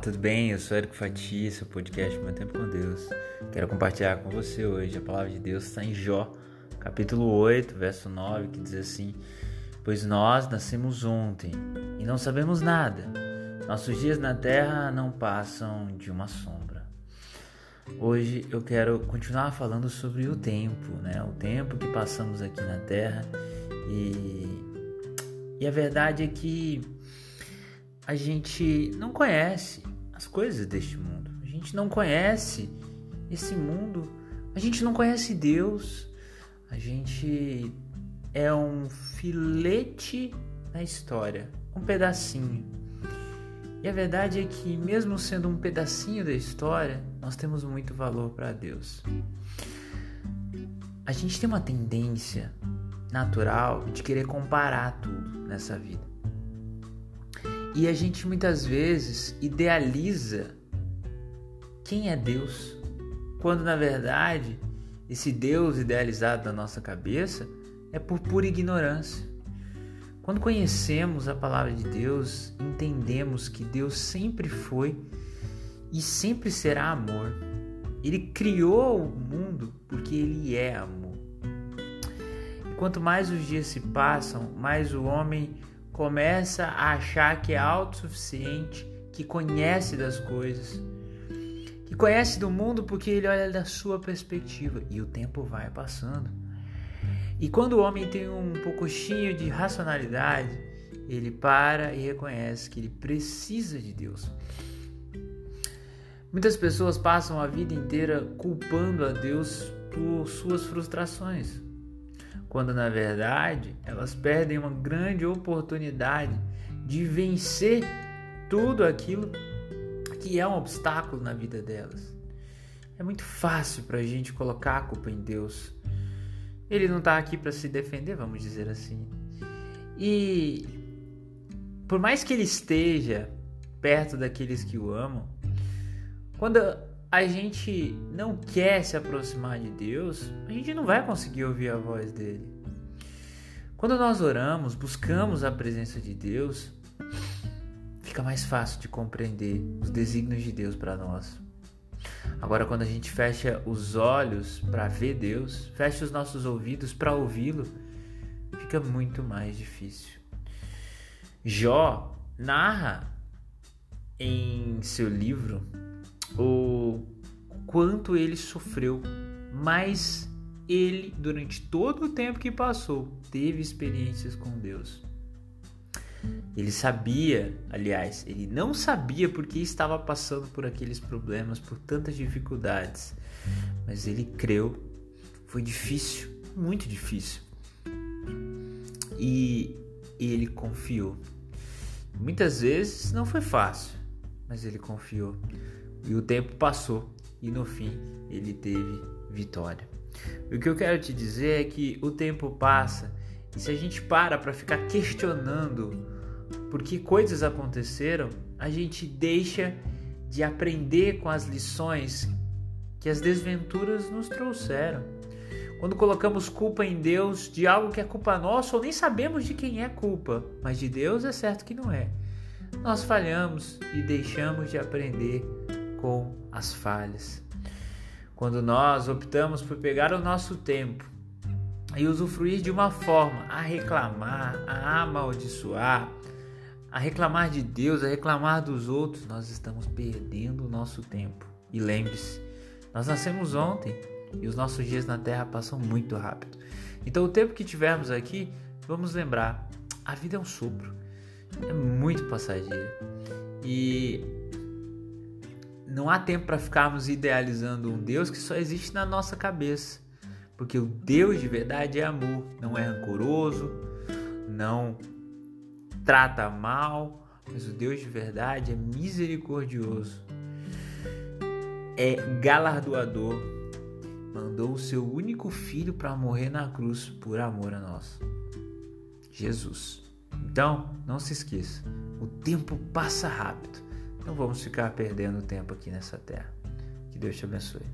tudo bem? Eu sou Eric Fatia, seu podcast Meu Tempo com Deus. Quero compartilhar com você hoje a palavra de Deus está em Jó, capítulo 8, verso 9, que diz assim: Pois nós nascemos ontem e não sabemos nada. Nossos dias na terra não passam de uma sombra. Hoje eu quero continuar falando sobre o tempo, né? O tempo que passamos aqui na terra e, e a verdade é que a gente não conhece as coisas deste mundo. A gente não conhece esse mundo. A gente não conhece Deus. A gente é um filete na história, um pedacinho. E a verdade é que, mesmo sendo um pedacinho da história, nós temos muito valor para Deus. A gente tem uma tendência natural de querer comparar tudo nessa vida. E a gente muitas vezes idealiza quem é Deus, quando na verdade esse Deus idealizado na nossa cabeça é por pura ignorância. Quando conhecemos a palavra de Deus, entendemos que Deus sempre foi e sempre será amor. Ele criou o mundo porque ele é amor. E quanto mais os dias se passam, mais o homem começa a achar que é autossuficiente, que conhece das coisas, que conhece do mundo porque ele olha da sua perspectiva e o tempo vai passando. E quando o homem tem um pouquinho de racionalidade, ele para e reconhece que ele precisa de Deus. Muitas pessoas passam a vida inteira culpando a Deus por suas frustrações, quando na verdade elas perdem uma grande oportunidade de vencer tudo aquilo que é um obstáculo na vida delas. É muito fácil para a gente colocar a culpa em Deus. Ele não está aqui para se defender, vamos dizer assim. E por mais que ele esteja perto daqueles que o amam, quando a gente não quer se aproximar de Deus, a gente não vai conseguir ouvir a voz dele. Quando nós oramos, buscamos a presença de Deus, fica mais fácil de compreender os desígnios de Deus para nós. Agora, quando a gente fecha os olhos para ver Deus, fecha os nossos ouvidos para ouvi-lo, fica muito mais difícil. Jó narra em seu livro o quanto ele sofreu, mas ele, durante todo o tempo que passou, teve experiências com Deus. Ele sabia, aliás, ele não sabia porque estava passando por aqueles problemas, por tantas dificuldades, mas ele creu. Foi difícil, muito difícil. E ele confiou. Muitas vezes não foi fácil, mas ele confiou. E o tempo passou e no fim ele teve vitória. O que eu quero te dizer é que o tempo passa e se a gente para para ficar questionando por que coisas aconteceram, a gente deixa de aprender com as lições que as desventuras nos trouxeram. Quando colocamos culpa em Deus de algo que é culpa nossa ou nem sabemos de quem é culpa, mas de Deus é certo que não é. Nós falhamos e deixamos de aprender com as falhas. Quando nós optamos por pegar o nosso tempo e usufruir de uma forma a reclamar, a amaldiçoar, a reclamar de Deus, a reclamar dos outros, nós estamos perdendo o nosso tempo. E lembre-se, nós nascemos ontem e os nossos dias na terra passam muito rápido. Então, o tempo que tivermos aqui, vamos lembrar: a vida é um sopro, é muito passageiro. E não há tempo para ficarmos idealizando um Deus que só existe na nossa cabeça. Porque o Deus de verdade é amor, não é rancoroso, não trata mal, mas o Deus de verdade é misericordioso, é galardoador, mandou o seu único filho para morrer na cruz por amor a nós. Jesus. Então, não se esqueça, o tempo passa rápido. Não vamos ficar perdendo tempo aqui nessa terra. Que Deus te abençoe.